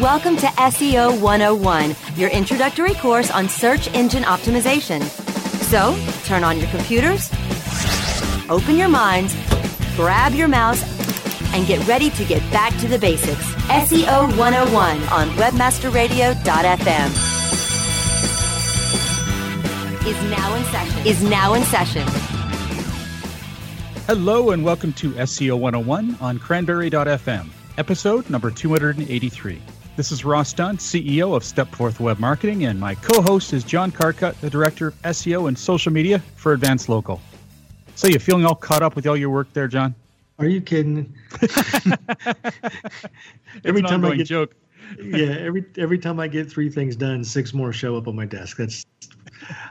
Welcome to SEO 101, your introductory course on search engine optimization. So, turn on your computers, open your minds, grab your mouse, and get ready to get back to the basics. SEO 101 on webmasterradio.fm is now in session. Is now in session. Hello and welcome to SEO 101 on cranberry.fm, episode number 283. This is Ross Dunn, CEO of Stepforth Web Marketing, and my co host is John Carcutt, the Director of SEO and Social Media for Advanced Local. So, you feeling all caught up with all your work there, John? Are you kidding? every time I get joke. yeah, every every time I get three things done, six more show up on my desk. That's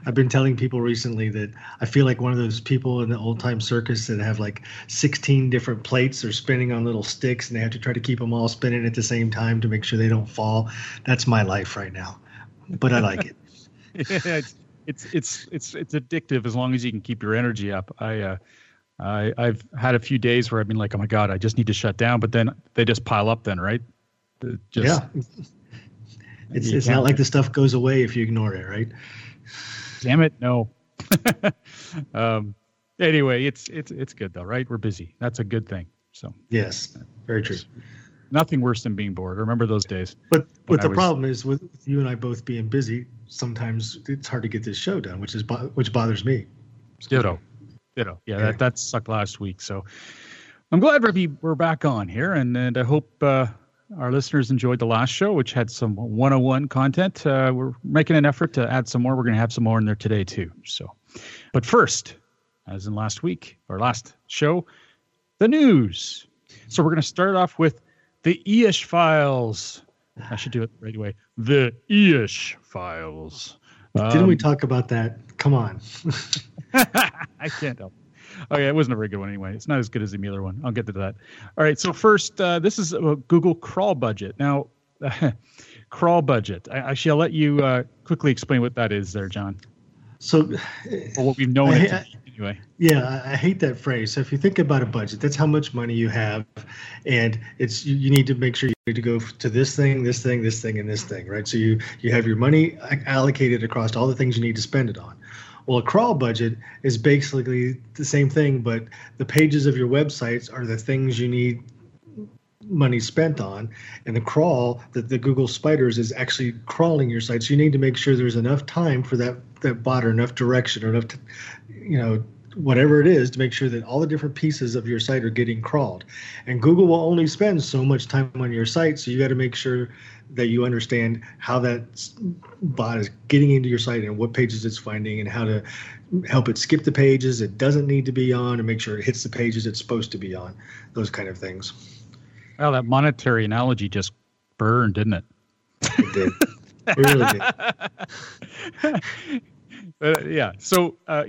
I've been telling people recently that I feel like one of those people in the old time circus that have like 16 different plates they're spinning on little sticks and they have to try to keep them all spinning at the same time to make sure they don't fall. That's my life right now, but I like it. yeah, it's, it's it's it's it's addictive as long as you can keep your energy up. I uh, I I've had a few days where I've been like, oh my god, I just need to shut down, but then they just pile up. Then right? Just, yeah. It's it's not like the stuff goes away if you ignore it, right? Damn it, no. um, anyway, it's it's it's good though, right? We're busy. That's a good thing. So yes, very true. Nothing worse than being bored. Remember those days. But but the was, problem is with, you and I both being busy. Sometimes it's hard to get this show done, which is which bothers me. Ditto, ditto. Yeah, yeah. that that sucked last week. So I'm glad we're, we're back on here, and and I hope uh, our listeners enjoyed the last show, which had some 101 content. Uh, we're making an effort to add some more. We're going to have some more in there today too. So, but first, as in last week or last show, the news. So we're going to start off with the Illyes files. I should do it right away. The Illyes files. Didn't um, we talk about that? Come on. I can't help. Oh yeah, it wasn't a very good one anyway. It's not as good as the Mueller one. I'll get to that. All right. So first, uh, this is a Google crawl budget. Now, crawl budget. I, actually, I'll let you uh, quickly explain what that is, there, John. So, or what we've known I, it to be, anyway. Yeah, I hate that phrase. So if you think about a budget, that's how much money you have, and it's you, you need to make sure you need to go to this thing, this thing, this thing, and this thing, right? So you you have your money allocated across all the things you need to spend it on. Well, a crawl budget is basically the same thing, but the pages of your websites are the things you need money spent on and the crawl that the google spiders is actually crawling your site. So you need to make sure there's enough time for that that bot or enough direction or enough you know whatever it is to make sure that all the different pieces of your site are getting crawled. And google will only spend so much time on your site so you got to make sure that you understand how that bot is getting into your site and what pages it's finding and how to help it skip the pages it doesn't need to be on and make sure it hits the pages it's supposed to be on. Those kind of things. Well that monetary analogy just burned didn't it? It did. It really did Uh, yeah. So uh,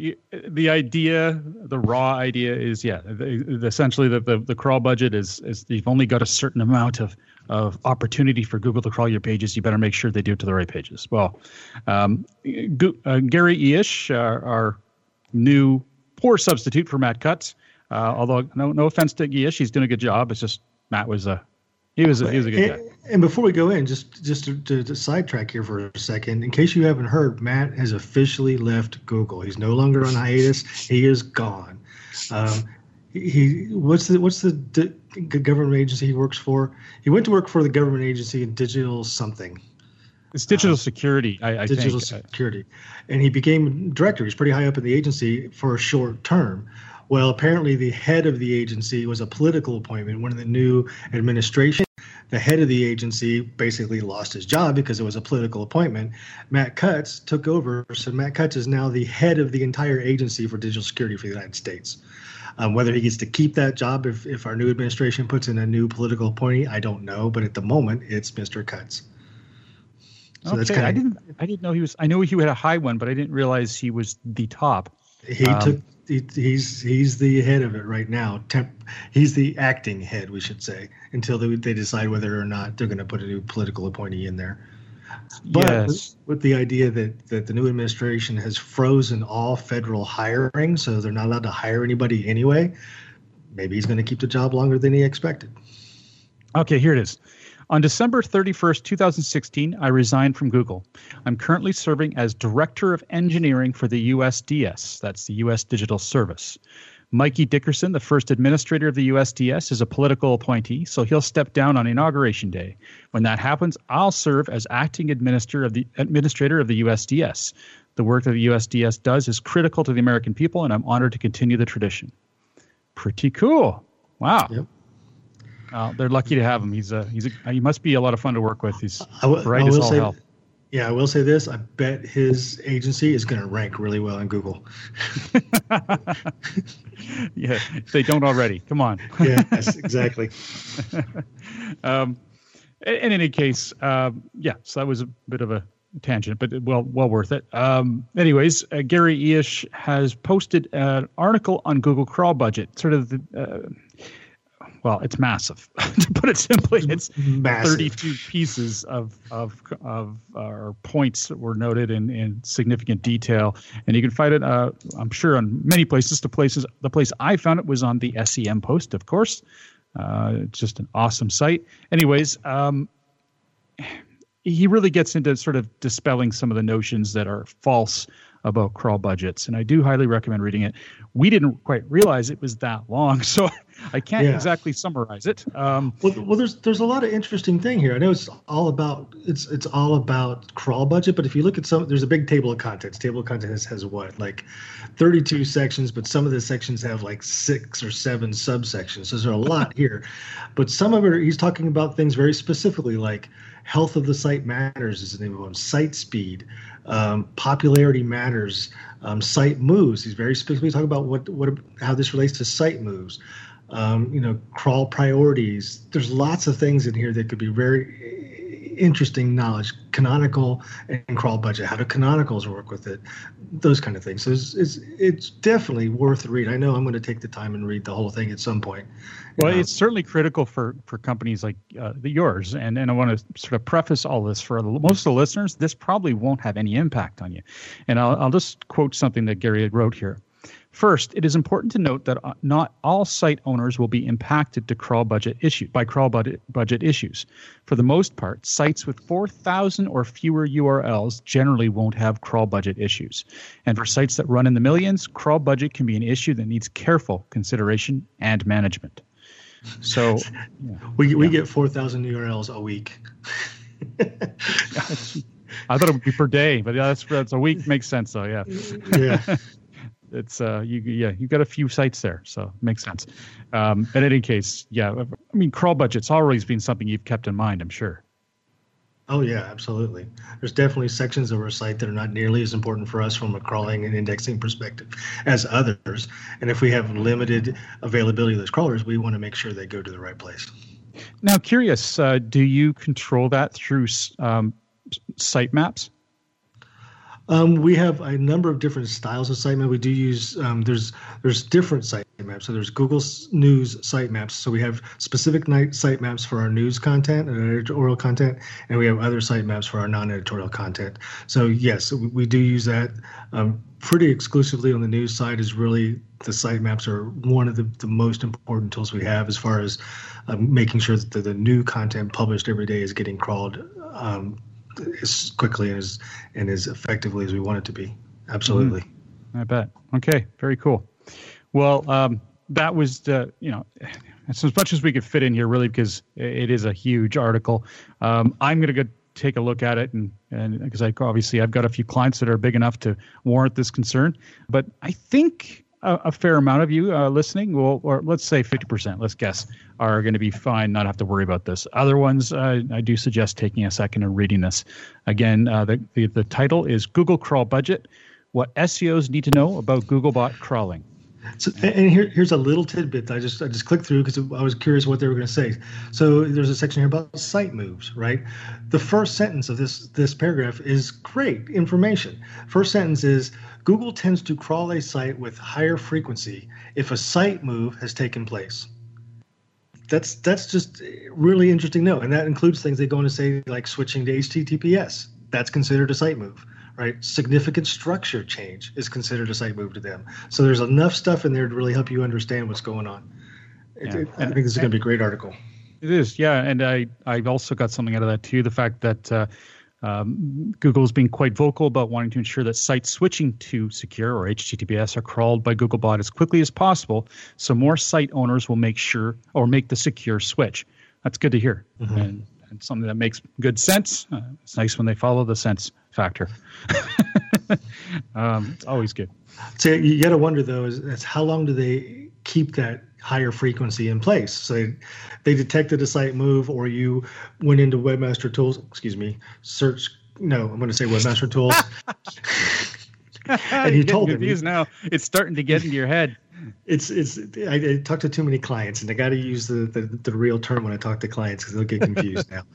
the idea, the raw idea is, yeah, the, the, essentially the, the, the crawl budget is is you've only got a certain amount of of opportunity for Google to crawl your pages. You better make sure they do it to the right pages. Well, um, uh, Gary Illyes, our, our, new poor substitute for Matt Cutts, uh, although no no offense to Illyes, he's doing a good job. It's just Matt was a he was a, he was a good and, guy. And before we go in, just just to, to, to, sidetrack here for a second, in case you haven't heard, Matt has officially left Google. He's no longer on hiatus. He is gone. Um, he what's the what's the government agency he works for? He went to work for the government agency in digital something. It's digital uh, security. I, I digital think. security, and he became director. He's pretty high up in the agency for a short term. Well, apparently, the head of the agency was a political appointment. One of the new administration, the head of the agency basically lost his job because it was a political appointment. Matt Cutts took over. So Matt Cutts is now the head of the entire agency for digital security for the United States. Um, whether he gets to keep that job if, if our new administration puts in a new political appointee, I don't know. But at the moment, it's Mr. Cutts. So okay, that's kinda, I didn't. I didn't know he was. I knew he had a high one, but I didn't realize he was the top. He um, took he, he's he's the head of it right now. Temp, he's the acting head, we should say, until they, they decide whether or not they're going to put a new political appointee in there. But yes. with the idea that, that the new administration has frozen all federal hiring, so they're not allowed to hire anybody anyway, maybe he's going to keep the job longer than he expected. Okay, here it is. On December 31st, 2016, I resigned from Google. I'm currently serving as Director of Engineering for the USDS, that's the US Digital Service. Mikey Dickerson, the first administrator of the USDS, is a political appointee, so he'll step down on Inauguration Day. When that happens, I'll serve as acting administrator of the, administrator of the USDS. The work that the USDS does is critical to the American people, and I'm honored to continue the tradition. Pretty cool. Wow. Yep. Uh, they're lucky to have him. He's a he's a he must be a lot of fun to work with. He's I w- bright I as all say, hell. Yeah, I will say this. I bet his agency is going to rank really well in Google. yeah, if they don't already. Come on. yes, exactly. um, in, any case, um, yeah. So that was a bit of a tangent, but well, well worth it. Um, anyways, uh, Gary Illyes has posted an article on Google Crawl Budget, sort of the. Uh, well, it's massive. to put it simply, it's massive. 32 pieces of of of uh, points that were noted in, in significant detail, and you can find it. Uh, I'm sure on many places. The places the place I found it was on the SEM post, of course. Uh, it's just an awesome site. Anyways, um, he really gets into sort of dispelling some of the notions that are false about crawl budgets, and I do highly recommend reading it. We didn't quite realize it was that long, so I can't yeah. exactly summarize it. Um, well, well, there's there's a lot of interesting thing here. I know it's all about it's it's all about crawl budget, but if you look at some, there's a big table of contents. Table of contents has what like 32 sections, but some of the sections have like six or seven subsections. So there's a lot here, but some of it he's talking about things very specifically like health of the site matters is the name of one. Site speed, um, popularity matters. Um, site moves. He's very specifically talking about what what how this relates to site moves um, you know, crawl priorities. There's lots of things in here that could be very interesting knowledge. Canonical and crawl budget. How do canonicals work with it? Those kind of things. So it's it's, it's definitely worth the read. I know I'm going to take the time and read the whole thing at some point. Well, it's certainly critical for for companies like uh, the yours, and and I want to sort of preface all this for most of the listeners. This probably won't have any impact on you, and I'll I'll just quote something that Gary wrote here. First, it is important to note that uh, not all site owners will be impacted to crawl budget issue by crawl budget, budget issues. For the most part, sites with 4,000 or fewer URLs generally won't have crawl budget issues. And for sites that run in the millions, crawl budget can be an issue that needs careful consideration and management. So, yeah. we we yeah. get 4,000 URLs a week. I thought it would be per day, but yeah, that's that's a week makes sense though. Yeah. Yeah it's uh you yeah you've got a few sites there so it makes sense. Um in any case yeah i mean crawl budget's always been something you've kept in mind i'm sure. Oh yeah absolutely. There's definitely sections of our site that are not nearly as important for us from a crawling and indexing perspective as others. And if we have limited availability of those crawlers we want to make sure they go to the right place. Now curious uh, do you control that through um, site maps Um, we have a number of different styles of sitemap. We do use um, there's there's different sitemaps. So there's Google News sitemaps. So we have specific night sitemaps for our news content and editorial content, and we have other sitemaps for our non-editorial content. So yes, we, we do use that um, pretty exclusively on the news side. Is really the sitemaps are one of the, the most important tools we have as far as um, making sure that the, the, new content published every day is getting crawled um, as quickly and as and as effectively as we want it to be. Absolutely. Mm, I bet. Okay. Very cool. Well, um, that was the you know as much as we could fit in here, really, because it is a huge article. Um, I'm going to go take a look at it, and and because I obviously I've got a few clients that are big enough to warrant this concern, but I think a, a fair amount of you uh, listening, will, or let's say 50%, let's guess, are going to be fine, not have to worry about this. Other ones, uh, I do suggest taking a second and reading this. Again, uh, the, the, the title is Google Crawl Budget What SEOs Need to Know About Googlebot Crawling. So, and here, here's a little tidbit I just I just clicked through because I was curious what they were going to say. So there's a section here about site moves, right? The first sentence of this this paragraph is great information. First sentence is Google tends to crawl a site with higher frequency if a site move has taken place. That's that's just really interesting know, and that includes things they go on to say like switching to HTTPS. That's considered a site move, right? Significant structure change is considered a site move to them. So there's enough stuff in there to really help you understand what's going on. Yeah. It, I think this is going to be a great article. It is, yeah, and I I've also got something out of that too. The fact that uh, um, Google has been quite vocal about wanting to ensure that sites switching to secure or HTTPS are crawled by Googlebot as quickly as possible, so more site owners will make sure or make the secure switch. That's good to hear, mm-hmm. and, and, something that makes good sense. Uh, it's nice when they follow the sense factor. um, it's always good. So you got to wonder though is, is how long do they keep that higher frequency in place. So they, they detected a site move, or you went into Webmaster Tools. Excuse me, search. No, I'm going to say Webmaster Tools. and you told them. now. It's starting to get into your head. It's it's. I, I talk to too many clients, and I got to use the, the the real term when I talk to clients because they'll get confused now.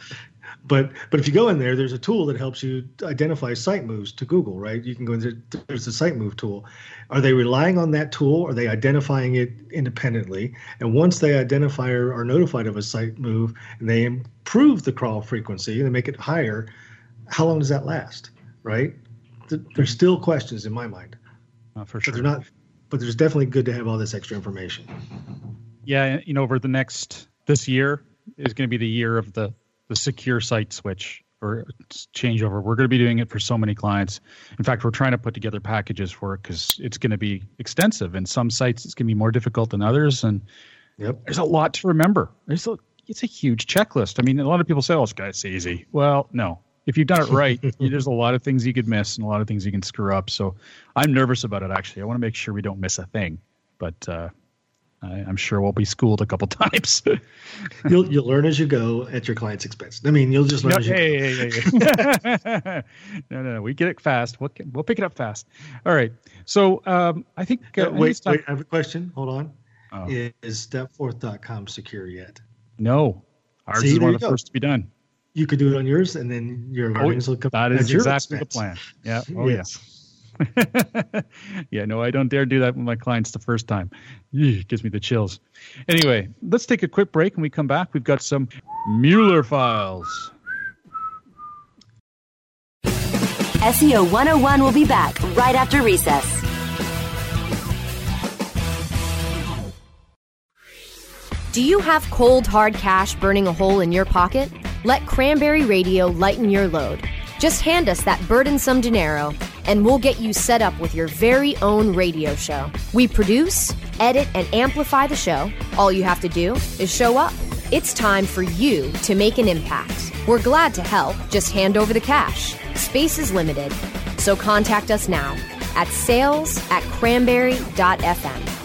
But but if you go in there, there's a tool that helps you identify site moves to Google, right? You can go into there's a site move tool. Are they relying on that tool? Are they identifying it independently? And once they identify or are notified of a site move and they improve the crawl frequency and they make it higher, how long does that last? Right? There's still questions in my mind. Uh, for sure. But they're not. But there's definitely good to have all this extra information. Yeah, you know, over the next this year is going to be the year of the the secure site switch or changeover. We're going to be doing it for so many clients. In fact, we're trying to put together packages for it because it's going to be extensive. And some sites it's going to be more difficult than others. And yep. there's a lot to remember. There's a, it's a huge checklist. I mean, a lot of people say, "Oh, it's easy." Well, no. If you've done it right, there's a lot of things you could miss and a lot of things you can screw up. So I'm nervous about it. Actually, I want to make sure we don't miss a thing. But uh, I, am sure we'll be schooled a couple times. you'll you'll learn as you go at your client's expense. I mean, you'll just learn no, as you hey, go. Hey, hey, no, no, no, we get it fast. We'll we'll pick it up fast. All right. So um, I think. Uh, wait, wait. I have a question. Hold on. Oh. Is stepforth.com secure yet? No. Ours See, is one of the go. first to be done. You could do it on yours, and then your oh, learnings oh, will come. That is exactly the plan. Yeah. Oh yes. yes. yeah, no, I don't dare do that with my clients the first time. It gives me the chills. Anyway, let's take a quick break and we come back. We've got some Mueller files. SEO 101 will be back right after recess. Do you have cold, hard cash burning a hole in your pocket? Let Cranberry Radio lighten your load. Just hand us that burdensome dinero, and we'll get you set up with your very own radio show. We produce, edit, and amplify the show. All you have to do is show up. It's time for you to make an impact. We're glad to help. Just hand over the cash. Space is limited, so contact us now at sales at cranberry.fm.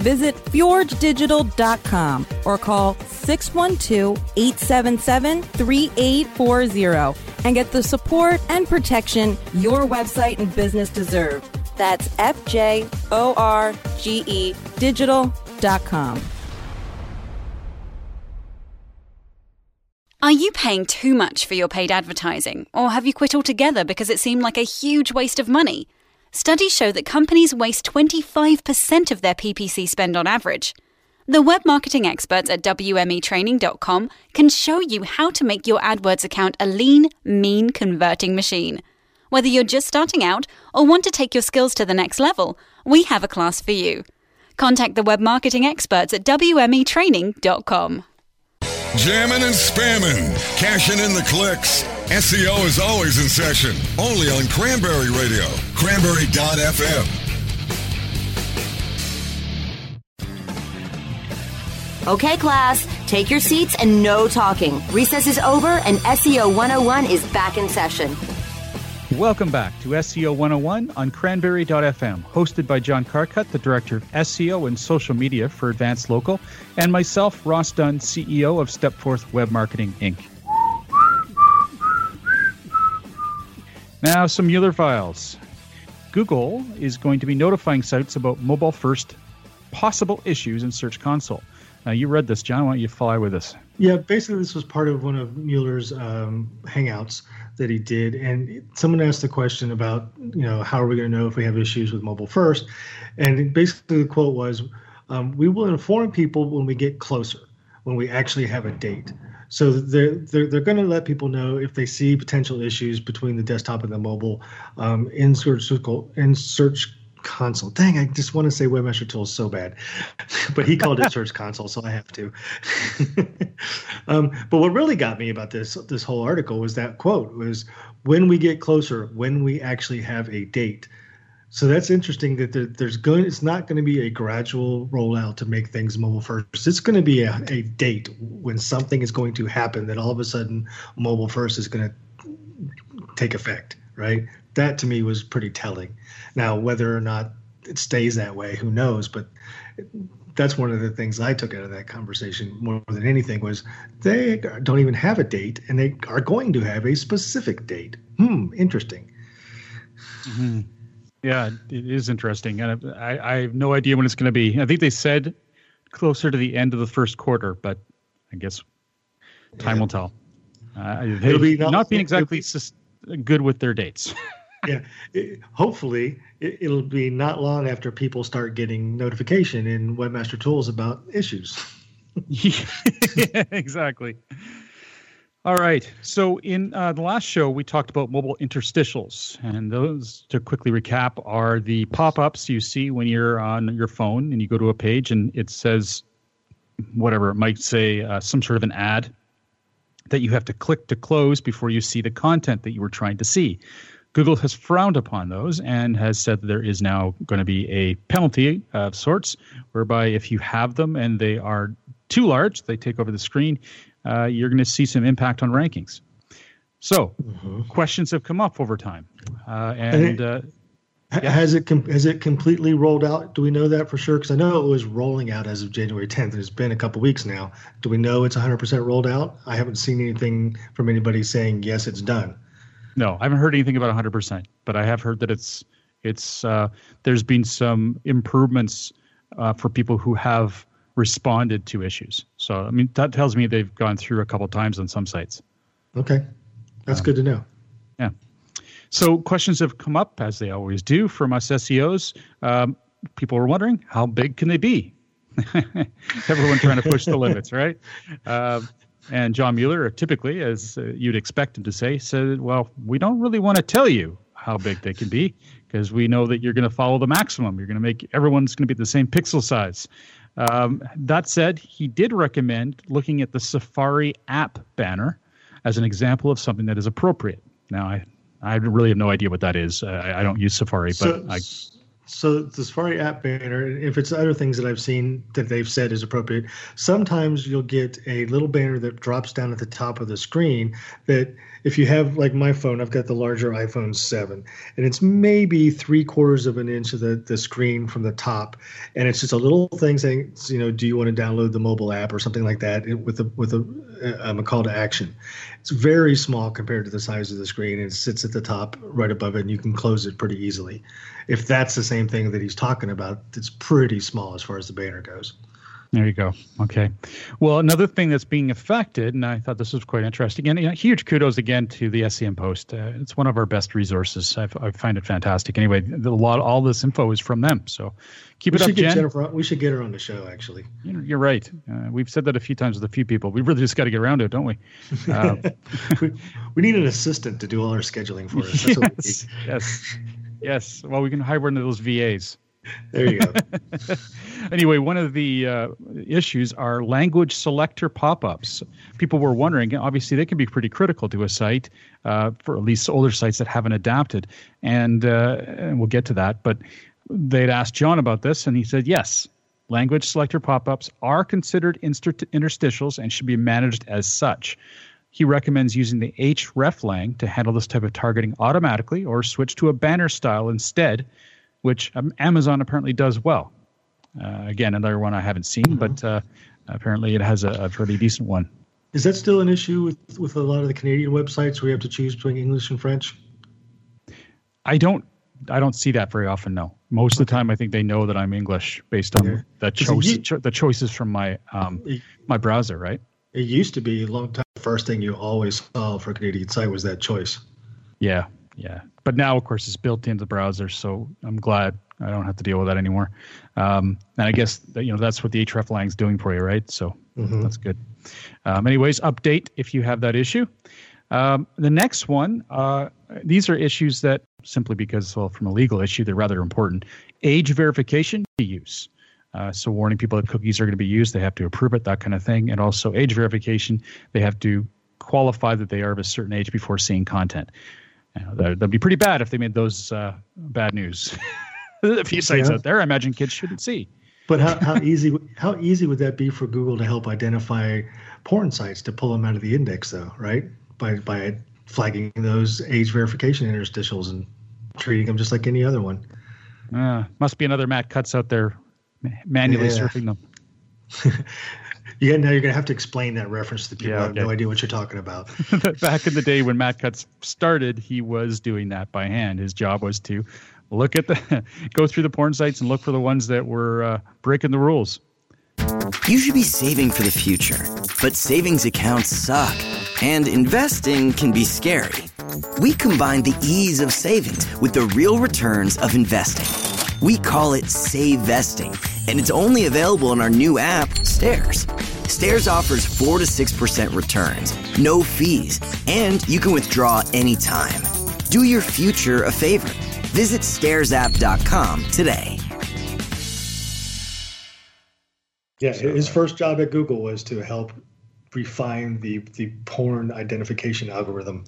Visit fjorgedigital.com or call 612-877-3840 and get the support and protection your website and business deserve. That's F-J-O-R-G-E digital.com. Are you paying too much for your paid advertising, or have you quit altogether because it seemed like a huge waste of money? Studies show that companies waste 25% of their PPC spend on average. The web marketing experts at WMEtraining.com can show you how to make your AdWords account a lean, mean converting machine. Whether you're just starting out or want to take your skills to the next level, we have a class for you. Contact the web marketing experts at WMEtraining.com. Jamming and spamming, cashing in the clicks. SEO is always in session, only on Cranberry Radio, cranberry.fm. Okay, class, take your seats and no talking. Recess is over and SEO 101 is back in session. Welcome back to SEO 101 on cranberry.fm, hosted by John Carcutt, the Director of SEO and Social Media for Advanced Local, and myself, Ross Dunn, CEO of Stepforth Web Marketing, Inc. Now, some Mueller files. Google is going to be notifying sites about mobile first possible issues in Search Console. Now, you read this, John. Why don't you fly with us? Yeah, basically, this was part of one of Mueller's um, hangouts that he did, and someone asked the question about, you know, how are we going to know if we have issues with mobile first? And basically, the quote was, um, "We will inform people when we get closer, when we actually have a date." So they're they're, they're going to let people know if they see potential issues between the desktop and the mobile um, in search in search console. Dang, I just want to say Webmaster Tools so bad, but he called it Search Console, so I have to. um, but what really got me about this this whole article was that quote was when we get closer, when we actually have a date. So that's interesting that there, there's going. It's not going to be a gradual rollout to make things mobile first. It's going to be a, a date when something is going to happen that all of a sudden mobile first is going to take effect. Right. That to me was pretty telling. Now, whether or not it stays that way, who knows? But that's one of the things I took out of that conversation more than anything was they don't even have a date, and they are going to have a specific date. Hmm, interesting. Mm-hmm. Yeah, it is interesting, and I, I have no idea when it's going to be. I think they said closer to the end of the first quarter, but I guess time yeah. will tell. Uh, It'll be not, not being exactly good with their dates. yeah, it, hopefully it, will be not long after people start getting notification in Webmaster Tools about issues. yeah, exactly. All right. So in uh, the last show, we talked about mobile interstitials, and those, to quickly recap, are the pop-ups you see when you're on your phone and you go to a page and it says whatever it might say, uh, some sort of an ad that you have to click to close before you see the content that you were trying to see. Google has frowned upon those and has said that there is now going to be a penalty of sorts, whereby if you have them and they are too large, they take over the screen, uh, you're going to see some impact on rankings. So, mm-hmm. questions have come up over time, uh, and. Uh, yeah. Has it com- has it completely rolled out? Do we know that for sure? Because I know it was rolling out as of January 10th, and it's been a couple weeks now. Do we know it's 100% rolled out? I haven't seen anything from anybody saying yes, it's done. No, I haven't heard anything about 100%, but I have heard that it's it's uh, there's been some improvements uh, for people who have responded to issues. So I mean that tells me they've gone through a couple times on some sites. Okay, that's um, good to know. Yeah. So questions have come up as they always do from us SEOs. Um, people are wondering how big can they be? Everyone trying to push the limits, right? Uh, and John Mueller, typically, as uh, you'd expect him to say, said, Well, we don't really want to tell you how big they can be because we know that you're going to follow the maximum. You're going to make everyone's going to be the same pixel size. Um, that said, he did recommend looking at the Safari app banner as an example of something that is appropriate. Now, I, I really have no idea what that is. Uh, I, I don't use Safari, but so, I. so the Safari app banner, if it's other things that I've seen that they've said is appropriate, sometimes you'll get a little banner that drops down at the top of the screen that if you have like my phone, I've got the larger iPhone 7, and it's maybe three quarters of an inch of the, the screen from the top. And it's just a little thing saying, you know, do you want to download the mobile app or something like that with a with a, um, a call to action. It's very small compared to the size of the screen. And it sits at the top right above it, and you can close it pretty easily. If that's the same thing that he's talking about, it's pretty small as far as the banner goes. There you go. Okay. Well, another thing that's being affected, and I thought this was quite interesting, and you know, huge kudos again to the SEM Post. Uh, it's one of our best resources. I've, I find it fantastic. Anyway, a lot, all this info is from them. So keep we it up, Jen. Jennifer, we should get her on the show. Actually, you're, right. Uh, we've said that a few times with a few people. We really just got to get around to it, don't we? Uh, we, we, need an assistant to do all our scheduling for us. yes, yes, yes. Well, we can hire one of those VAs. There you go. anyway, one of the uh, issues are language selector pop-ups. People were wondering. Obviously, they can be pretty critical to a site uh, for at least older sites that haven't adapted, and, uh, and we'll get to that. But they'd asked John about this, and he said yes. Language selector pop-ups are considered interstitials and should be managed as such. He recommends using the hreflang to handle this type of targeting automatically or switch to a banner style instead which um, Amazon apparently does well. Uh, again, another one I haven't seen, mm-hmm. but uh, apparently it has a, a, fairly decent one. Is that still an issue with, with a lot of the Canadian websites where you have to choose between English and French? I don't I don't see that very often. No, most okay. of the time I think they know that I'm English based on yeah. the choice cho- the choices from my um, my browser. Right. It used to be a long time. The first thing you always saw for a Canadian site was that choice. Yeah, yeah. But now, of course, it's built into the browser, so I'm glad I don't have to deal with that anymore. Um, and I guess that, you know that's what the hreflang is doing for you, right? So mm-hmm. that's good. Um, anyways, update if you have that issue. Um, the next one, uh, these are issues that simply because, well, from a legal issue, they're rather important. Age verification use. Uh, so warning people that cookies are going to be used, they have to approve it, that kind of thing. And also age verification, they have to qualify that they are of a certain age before seeing content. You know, that'd, be pretty bad if they made those uh, bad news. a few sites yeah. out there, I imagine kids shouldn't see. But how, how easy how easy would that be for Google to help identify porn sites to pull them out of the index, though, right? By by flagging those age verification interstitials and treating them just like any other one. Uh, must be another Matt Cutts out there manually yeah. surfing them. Yeah, now you're gonna have to explain that reference to the people yeah, okay. have no idea what you're talking about. Back in the day when Matt Cutts started, he was doing that by hand. His job was to look at the, go through the porn sites and look for the ones that were uh, breaking the rules. You should be saving for the future, but savings accounts suck, and investing can be scary. We combine the ease of savings with the real returns of investing. We call it Save Vesting, and it's only available in our new app, Stairs. Stairs offers 4 to 6% returns, no fees, and you can withdraw anytime. Do your future a favor. Visit stairsapp.com today. Yeah, his first job at Google was to help refine the the porn identification algorithm.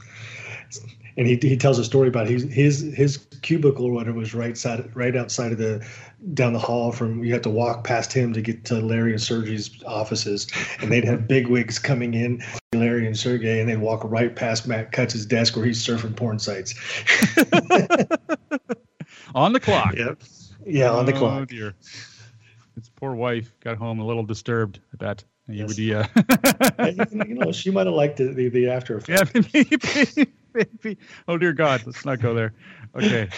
And he, he tells a story about his his his cubicle or whatever was right side right outside of the down the hall from you had to walk past him to get to Larry and Sergey's offices, and they'd have big wigs coming in, Larry and Sergey, and they'd walk right past Matt Cutts' desk where he's surfing porn sites. on the clock. Yep. Yeah, on the oh, clock. Dear. His poor wife got home a little disturbed. I bet. Yes. Would, uh... you know, she might have liked the, the, the after effect. Yeah, maybe, maybe. Oh dear God, let's not go there. Okay.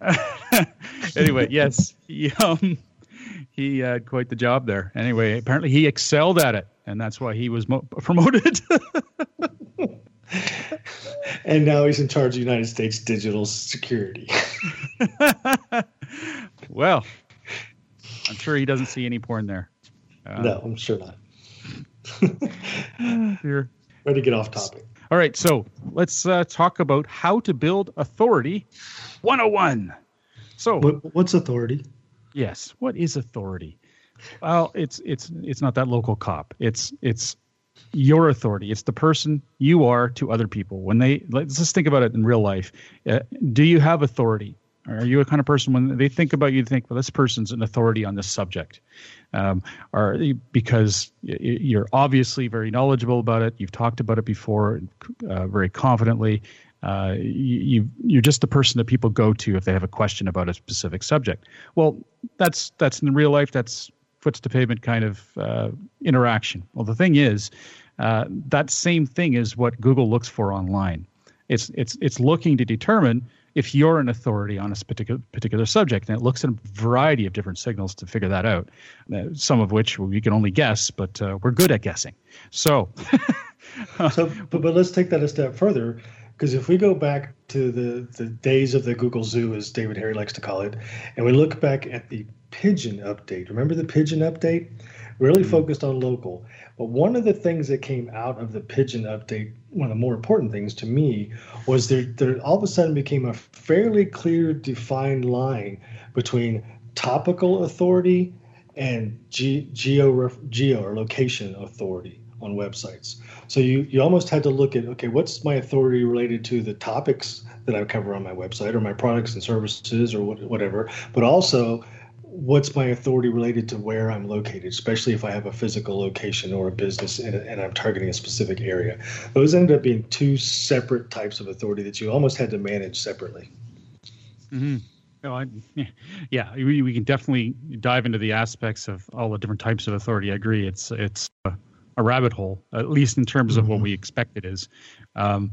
anyway, yes, he um, he had quite the job there. Anyway, apparently he excelled at it, and that's why he was mo- promoted. and now he's in charge of United States digital security. well, I'm sure he doesn't see any porn there. Uh, no, I'm sure not. Here. Ready to get off topic. All right, so let's uh, talk about how to build authority 101. So, what, what's authority? Yes, what is authority? Well, it's it's it's not that local cop. It's it's your authority. It's the person you are to other people. When they let's just think about it in real life. Uh, do you have authority Are you a kind of person when they think about you, think, well, this person's an authority on this subject? Um, are because you're obviously very knowledgeable about it. You've talked about it before, uh, very confidently. Uh, you, you're just the person that people go to if they have a question about a specific subject. Well, that's that's in real life. That's foots to pavement kind of uh, interaction. Well, the thing is, uh, that same thing is what Google looks for online. It's it's it's looking to determine if you're an authority on a particular particular subject, and it looks at a variety of different signals to figure that out. Uh, some of which we can only guess, but uh, we're good at guessing. So, so but, but let's take that a step further. Because if we go back to the, the days of the Google Zoo, as David Harry likes to call it, and we look back at the Pigeon update, remember the Pigeon update? Really mm-hmm. focused on local. But one of the things that came out of the Pigeon update, one of the more important things to me, was there, there all of a sudden became a fairly clear, defined line between topical authority and ge- geo, geo or location authority on websites. So you, you almost had to look at okay, what's my authority related to the topics that I cover on my website or my products and services or what, whatever, but also what's my authority related to where I'm located, especially if I have a physical location or a business and, and, I'm targeting a specific area. Those ended up being two separate types of authority that you almost had to manage separately. Mm-hmm. I, yeah, we, we can definitely dive into the aspects of all the different types of authority. I agree. It's it's a, a rabbit hole, at least in terms mm-hmm. of what mm-hmm. we expect it is. Um,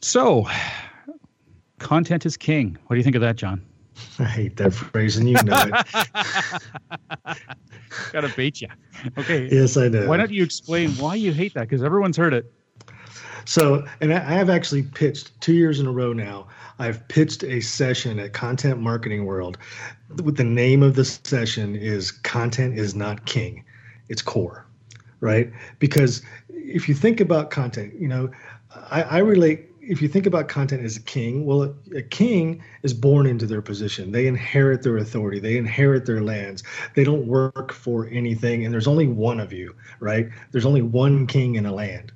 so, content is king. What do you think of that, John? I hate that phrase, and you know it. Gotta beat you. Okay. Yes, I know. Why don't you explain why you hate that? Because everyone's heard it. So, and I have actually pitched two years in a row now. I've pitched a session at Content Marketing World. With the name of the session is "Content is not king; it's core." Right? Because if you think about content, you know, I, I relate if you think about content as a king, well, a king is born into their position. They inherit their authority. They inherit their lands. They don't work for anything. And there's only one of you, right? There's only one king in a land.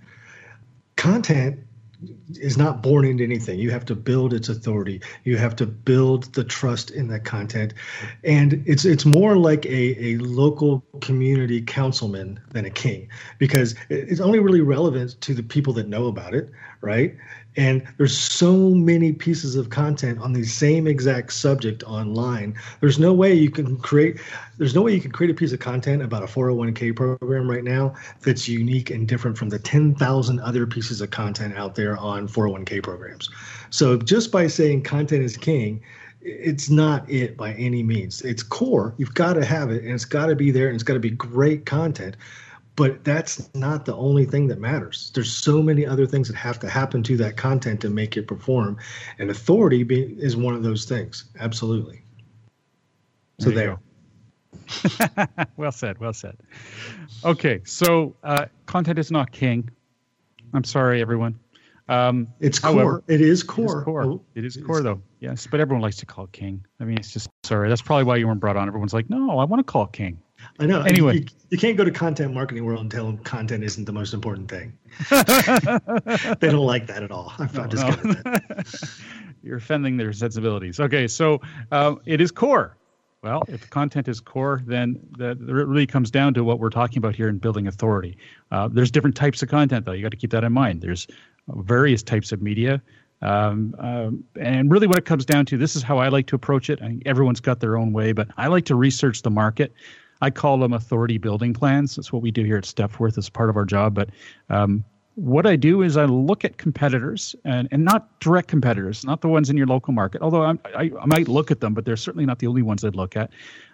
Content is not born into anything. You have to build its authority. You have to build the trust in that content, and it's it's more like a, a local community councilman than a king because it's only really relevant to the people that know about it, right? And there's so many pieces of content on the same exact subject online. There's no way you can create there's no way you can create a piece of content about a 401k program right now that's unique and different from the 10,000 other pieces of content out there on 401k programs. So just by saying content is king, it's not it by any means. It's core. You've got to have it and it's got to be there and it's got to be great content but that's not the only thing that matters. There's so many other things that have to happen to that content to make it perform. And authority be, is one of those things. Absolutely. So there, there. well said well said. Okay so uh, content is not king. I'm sorry everyone. Um, it's core. however, it is core it is core, oh, it is core though. Yes but everyone likes to call it king. I mean it's just sorry that's probably why you weren't brought on. Everyone's like no i want to call it king I know. Anyway, you, you, can't go to content marketing world and tell them content isn't the most important thing. they don't like that at all. I've no, discovered no. that. You're offending their sensibilities. Okay, so uh, it is core. Well, if content is core, then that it really comes down to what we're talking about here in building authority. Uh, there's different types of content, though. You got to keep that in mind. There's various types of media. Um, um, and really, what it comes down to, this is how I like to approach it. I think everyone's got their own way, but I like to research the market. I call them authority building plans. That's what we do here at Stepforth as part of our job. But um, what I do is I look at competitors and, and not direct competitors, not the ones in your local market, although I, I, I might look at them, but they're certainly not the only ones I'd look at.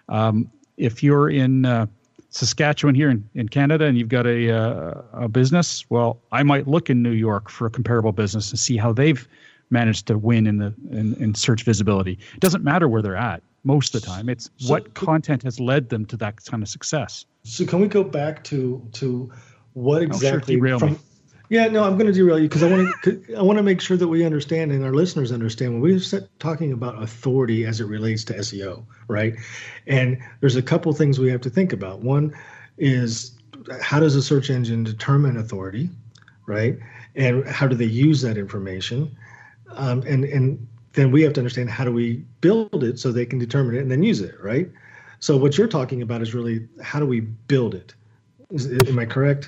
Um, if you're in uh, Saskatchewan here in, in Canada and you've got a, uh, a business, well, I might look in New York for a comparable business and see how they've managed to win in the in, in search visibility. It doesn't matter where they're at most of the time. It's so, what content has led them to that kind of success. So can we go back to to what exactly oh, sure, from, me. Yeah, no, I'm going to derail you because I want to I want to make sure that we understand and our listeners understand when we're talking about authority as it relates to SEO, right? And there's a couple things we have to think about. One is how does a search engine determine authority, right? And how do they use that information? Um, and and then we have to understand how do we build it so they can determine it and then use it, right? So what you're talking about is really how do we build it? Is, am I correct?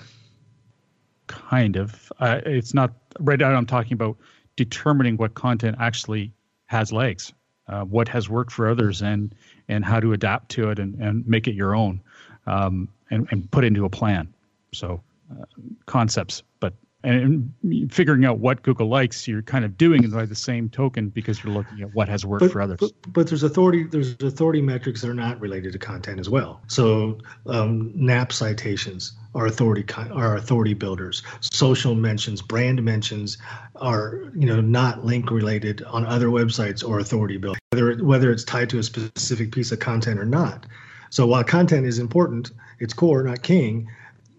Kind of. Uh, it's not right now. I'm talking about determining what content actually has legs, uh, what has worked for others, and and how to adapt to it and, and make it your own, um, and and put into a plan. So uh, concepts, but and figuring out what Google likes, you're kind of doing it by the same token because you're looking at what has worked but, for others. But, but, there's authority there's authority metrics that are not related to content as well. So um, NAP citations are authority are authority builders. Social mentions, brand mentions are you know not link related on other websites or authority building. Whether whether it's tied to a specific piece of content or not. So while content is important, it's core, not king.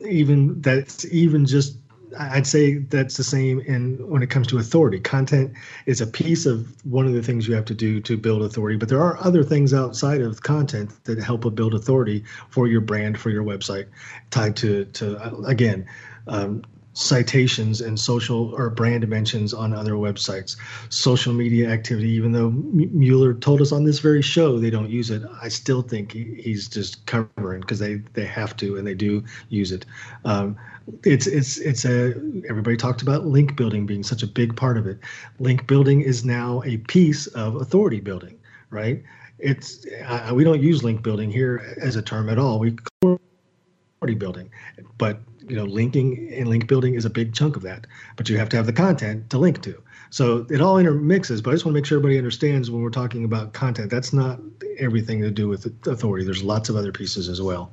Even that's even just I'd say that's the same in when it comes to authority. Content is a piece of one of the things you have to do to build authority, but there are other things outside of content that help build authority for your brand, for your website, tied to to again. Um, citations and social or brand dimensions on other websites, social media activity. Even though Mueller told us on this very show they don't use it, I still think he's just covering because they they have to and they do use it. Um, it's it's it's a everybody talked about link building being such a big part of it. Link building is now a piece of authority building, right? It's uh, we don't use link building here as a term at all. We authority building, but you know, linking and link building is a big chunk of that. But you have to have the content to link to. So it all intermixes. But I just want to make sure everybody understands when we're talking about content, that's not everything to do with authority. There's lots of other pieces as well.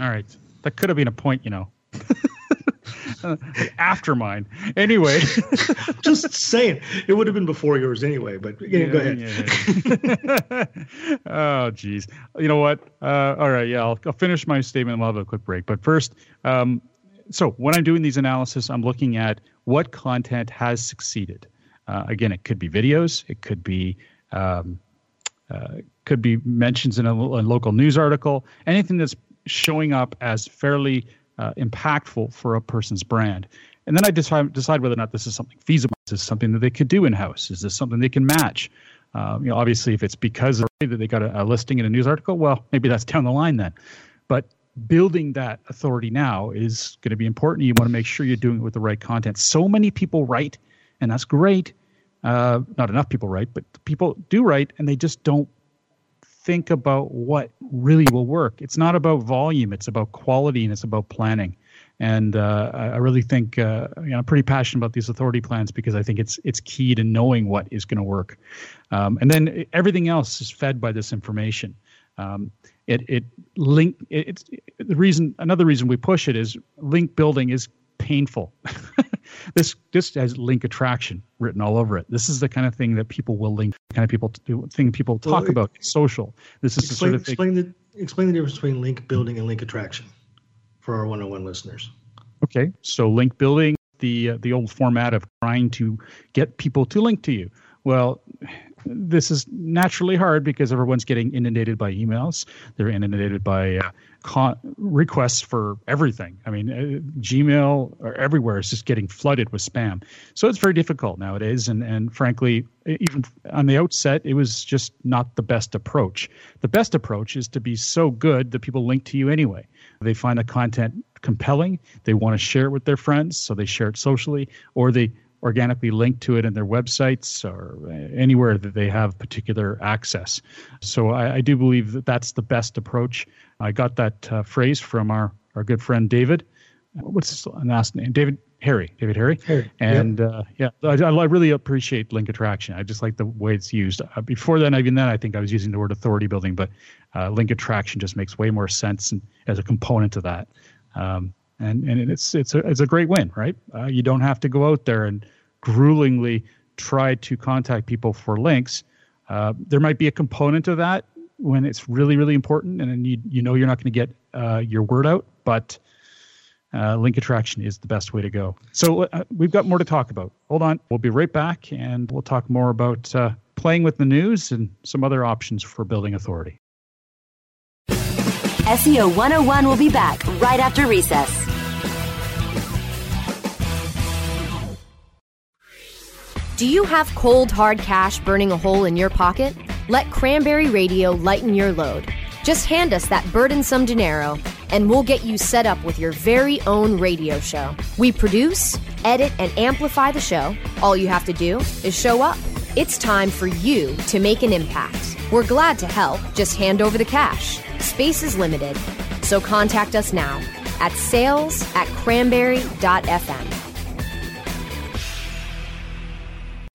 All right, that could have been a point, you know. after mine. Anyway, just saying it would have been before yours anyway. But yeah, yeah go ahead. Yeah, yeah. oh, geez. You know what? Uh, all right. Yeah, I'll, I'll, finish my statement. We'll have a quick break. But first, um, so when I'm doing these analysis, I'm looking at what content has succeeded. Uh, again, it could be videos. It could be um, uh, could be mentions in a, a local news article. Anything that's showing up as fairly uh, impactful for a person's brand. And then I decide, decide whether or not this is something feasible. Is this something that they could do in house? Is this something they can match? Um, you know, obviously, if it's because that they got a, a listing in a news article, well, maybe that's down the line then. But building that authority now is going to be important. You want to make sure you're doing it with the right content. So many people write, and that's great. Uh, not enough people write, but people do write, and they just don't think about what really will work. It's not about volume; it's about quality and it's about planning. And uh, I really think uh, you know, I'm pretty passionate about these authority plans because I think it's it's key to knowing what is going to work. Um, and then everything else is fed by this information. Um, it it link it, it's the reason another reason we push it is link building is painful. this this has link attraction written all over it. This is the kind of thing that people will link. Kind of people do, thing people talk well, about social. This is explain, the sort of explain the explain the difference between link building and link attraction for our one-on-one listeners. Okay, so link building the uh, the old format of trying to get people to link to you. Well, this is naturally hard because everyone's getting inundated by emails. They're inundated by uh, con- requests for everything. I mean, uh, Gmail or everywhere is just getting flooded with spam. So it's very difficult nowadays. And, and frankly, even on the outset, it was just not the best approach. The best approach is to be so good that people link to you anyway. They find the content compelling, they want to share it with their friends, so they share it socially, or they organically linked to it in their websites or anywhere that they have particular access. So I, I do believe that that's the best approach. I got that uh, phrase from our, our good friend David. What's his last name? David Harry. David Harry. Harry. And yep. uh, yeah, I, I, really appreciate link attraction. I just like the way it's used. Uh, before then, even then, I think I was using the word authority building, but uh, link attraction just makes way more sense and, as a component to that. Um, and and it's it's a it's a great win, right? Uh, you don't have to go out there and gruelingly try to contact people for links. Uh, there might be a component of that when it's really really important, and then you you know you're not going to get uh, your word out, but uh, link attraction is the best way to go. So uh, we've got more to talk about. Hold on, we'll be right back, and we'll talk more about uh, playing with the news and some other options for building authority. SEO 101 will be back right after recess. Do you have cold, hard cash burning a hole in your pocket? Let Cranberry Radio lighten your load. Just hand us that burdensome dinero, and we'll get you set up with your very own radio show. We produce, edit, and amplify the show. All you have to do is show up. It's time for you to make an impact. We're glad to help. Just hand over the cash. Space is limited, so contact us now at sales at cranberry.fm.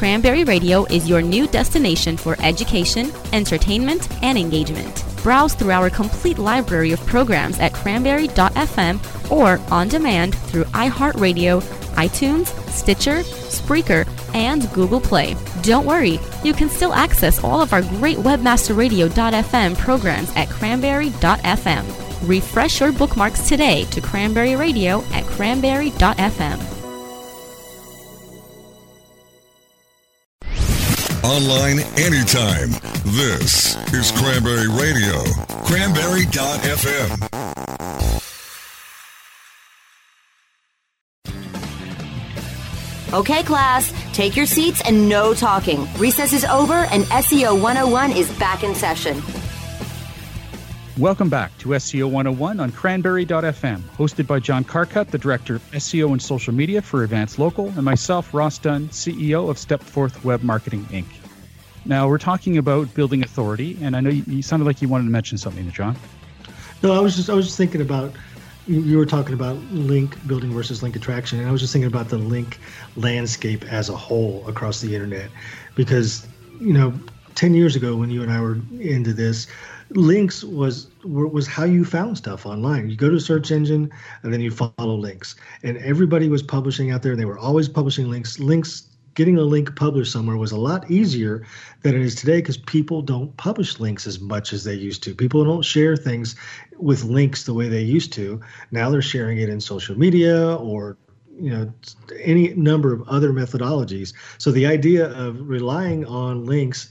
Cranberry Radio is your new destination for education, entertainment, and engagement. Browse through our complete library of programs at cranberry.fm or on demand through iHeartRadio, iTunes, Stitcher, Spreaker, and Google Play. Don't worry, you can still access all of our great webmasterradio.fm programs at cranberry.fm. Refresh your bookmarks today to Cranberry Radio at cranberry.fm. Online anytime. This is Cranberry Radio. Cranberry.fm. Okay, class, take your seats and no talking. Recess is over and SEO 101 is back in session. Welcome back to SEO 101 on cranberry.fm, hosted by John Carcutt, the Director of SEO and Social Media for Advance Local, and myself, Ross Dunn, CEO of Stepforth Web Marketing Inc. Now, we're talking about building authority, and I know you, you sounded like you wanted to mention something, to John. No, I was just I was just thinking about you were talking about link building versus link attraction, and I was just thinking about the link landscape as a whole across the internet, because you know, ten years ago when you and I were into this, links was was how you found stuff online. You go to a search engine and then you follow links, and everybody was publishing out there. They were always publishing links. Links getting a link published somewhere was a lot easier than it is today because people don't publish links as much as they used to. People don't share things with links the way they used to. Now they're sharing it in social media or you know any number of other methodologies. So the idea of relying on links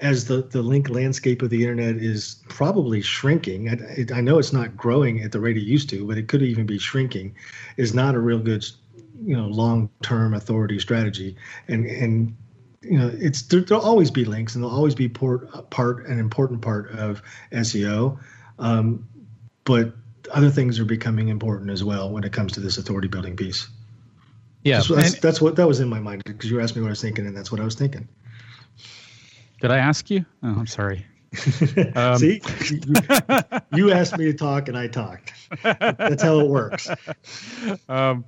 as the, the link landscape of the internet is probably shrinking. I, it, I know it's not growing at the rate it used to, but it could even be shrinking. Is not a real good you know long-term authority strategy and and you know it's there, will always be links and there'll always be port, part an important part of seo um, but other things are becoming important as well when it comes to this authority building piece yeah that's, that's, that's what that was in my mind because you asked me what i was thinking and that's what i was thinking did i ask you oh i'm sorry um, See, you, you, asked me to talk and I talked. That's how it works. Um,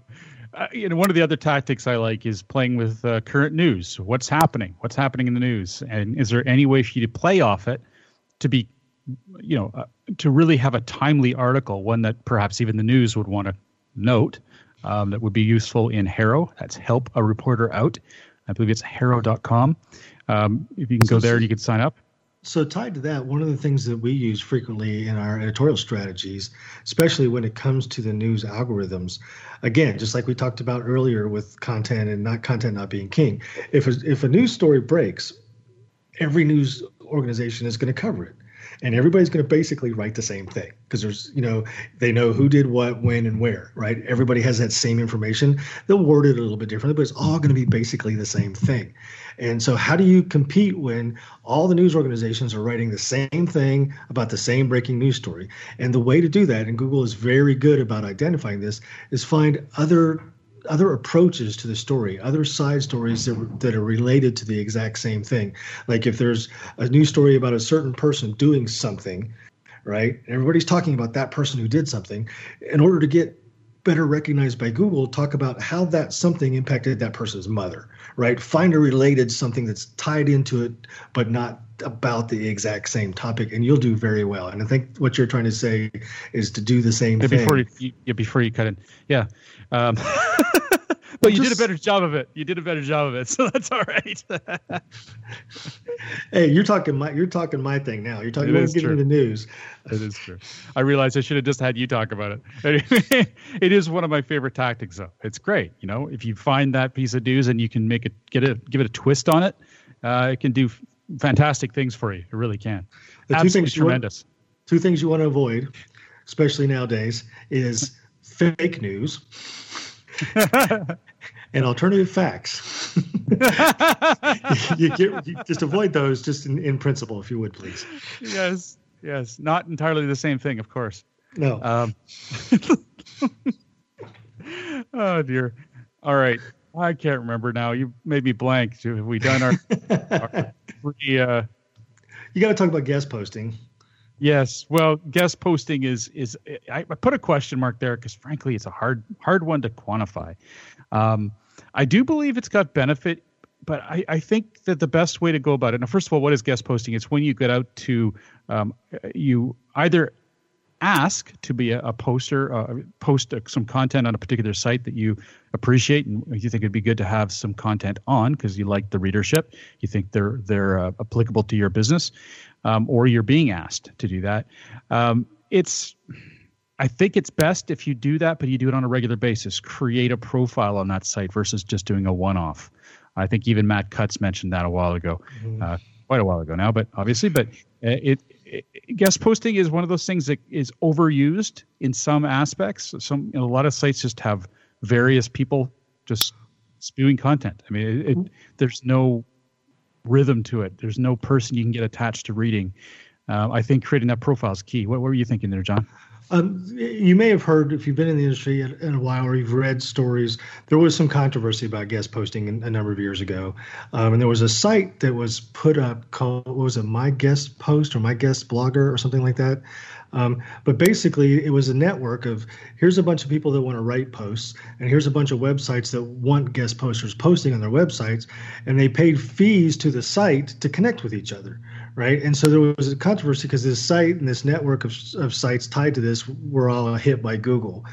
uh, you know, one of the other tactics I like is playing with uh, current news. What's happening? What's happening in the news? And is there any way for you to play off it to be, you know, uh, to really have a timely article, one that perhaps even the news would want to note um, that would be useful in HARO? That's Help a Reporter Out. I believe it's haro.com. Um, if you can go there, you can sign up. So, tied to that, one of the things that we use frequently in our editorial strategies, especially when it comes to the news algorithms, again, just like we talked about earlier with content and not content not being king, if a, if a news story breaks, every news organization is going to cover it and everybody's going to basically write the same thing because there's you know they know who did what when and where right? Everybody has that same information. They'll word it a little bit differently but it's all going to be basically the same thing. And so, how do you compete when all the news organizations are writing the same thing about the same breaking news story? And the way to do that, and Google is very good about identifying this, is find other other approaches to the story, other side stories that, that are related to the exact same thing. Like if there's a new story about a certain person doing something, right? Everybody's talking about that person who did something. In order to get better recognized by Google, talk about how that something impacted that person's mother, right? Find a related something that's tied into it, but not about the exact same topic, and you'll do very well. And I think what you're trying to say is to do the same yeah, thing before you, yeah, before you cut in. Yeah. Um, but you did a better job of it. You did a better job of it, so that's all right. hey, you're talking my you're talking my thing now. You're talking about giving the news. It is true. I realized I should have just had you talk about it. it is one of my favorite tactics, though. It's great. You know, if you find that piece of news and you can make it get it give it a twist on it, uh, it can do fantastic things for you. It really can. The Absolutely tremendous. Want, two things you want to avoid, especially nowadays, is fake news and alternative facts. you get you just avoid those just in, in principle, if you would, please. Yes, yes, not entirely the same thing, of course. No. Um, oh dear. All right. I can't remember now. You made me blank. Have we done our, our uh, You got to talk about guest posting. Yes. Well, guest posting is is I, I put a question mark there because frankly, it's a hard hard one to quantify. Um, I do believe it's got benefit, but I, I think that the best way to go about it. Now, first of all, what is guest posting? It's when you get out to um, you either ask to be a, a poster, uh, post some content on a particular site that you appreciate and you think it'd be good to have some content on because you like the readership, you think they're they're uh, applicable to your business, um, or you're being asked to do that. Um, it's I think it's best if you do that, but you do it on a regular basis. Create a profile on that site versus just doing a one-off. I think even Matt Cutts mentioned that a while ago, mm-hmm. uh, quite a while ago now, but obviously, but uh, it, it, guest posting is one of those things that is overused in some aspects. Some you know, a lot of sites just have various people just spewing content. I mean, it, it, there's no rhythm to it. There's no person you can get attached to reading. Uh, I think creating that profile is key. What, what were you thinking there, John? Um, you may have heard if you've been in the industry in a while or you've read stories. There was some controversy about guest posting a number of years ago, um, and there was a site that was put up called what was it, My Guest Post or My Guest Blogger or something like that. Um, but basically, it was a network of here's a bunch of people that want to write posts, and here's a bunch of websites that want guest posters posting on their websites, and they paid fees to the site to connect with each other right? And so there was a controversy because this site and this network of, of sites tied to this were all hit by Google.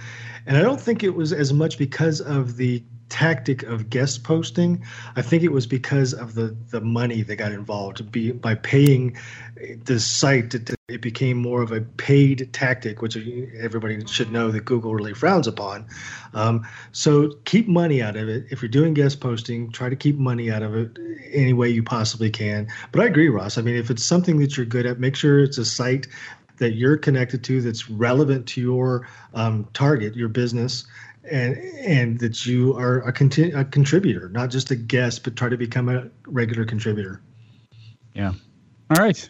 And I don't think it was as much because of the tactic of guest posting. I think it was because of the the money that got involved be, by paying the site. To, it became more of a paid tactic, which everybody should know that Google really frowns upon. Um, so keep money out of it. If you're doing guest posting, try to keep money out of it any way you possibly can. But I agree, Ross. I mean, if it's something that you're good at, make sure it's a site that you're connected to that's relevant to your um, target, your business, and and that you are a, conti- a contributor, not just a guest, but try to become a regular contributor. Yeah. All right.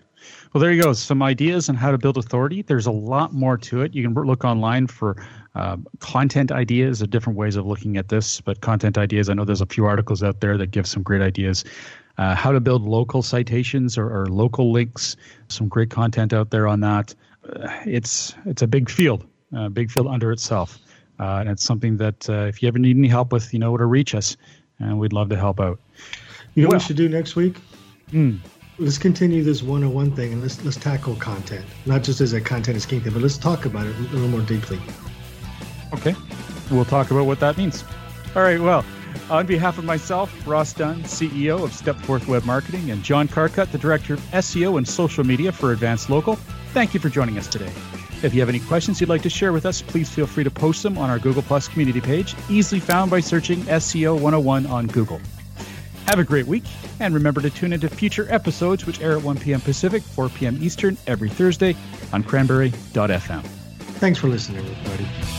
Well, there you go. Some ideas on how to build authority. There's a lot more to it. You can look online for uh, content ideas, or different ways of looking at this. But content ideas, I know there's a few articles out there that give some great ideas. Uh, how to build local citations or, or, local links. Some great content out there on that. Uh, it's it's a big field, a big field under itself. Uh, and it's something that uh, if you ever need any help with, you know where to reach us, and we'd love to help out. You know well, what we should do next week? Mm. Let's continue this one-on-one thing, and let's let's tackle content, not just as a content is king thing, but let's talk about it a little more deeply. Okay, we'll talk about what that means. All right. Well, on behalf of myself, Ross Dunn, CEO of Stepforth Web Marketing, and John Carcutt, the Director of SEO and Social Media for Advance Local, thank you for joining us today. If you have any questions you'd like to share with us, please feel free to post them on our Google Plus community page, easily found by searching SEO 101 on Google. Have a great week, and remember to tune into future episodes which air at 1 p.m. Pacific, 4 p.m. Eastern every Thursday on cranberry.fm. Thanks for listening, everybody.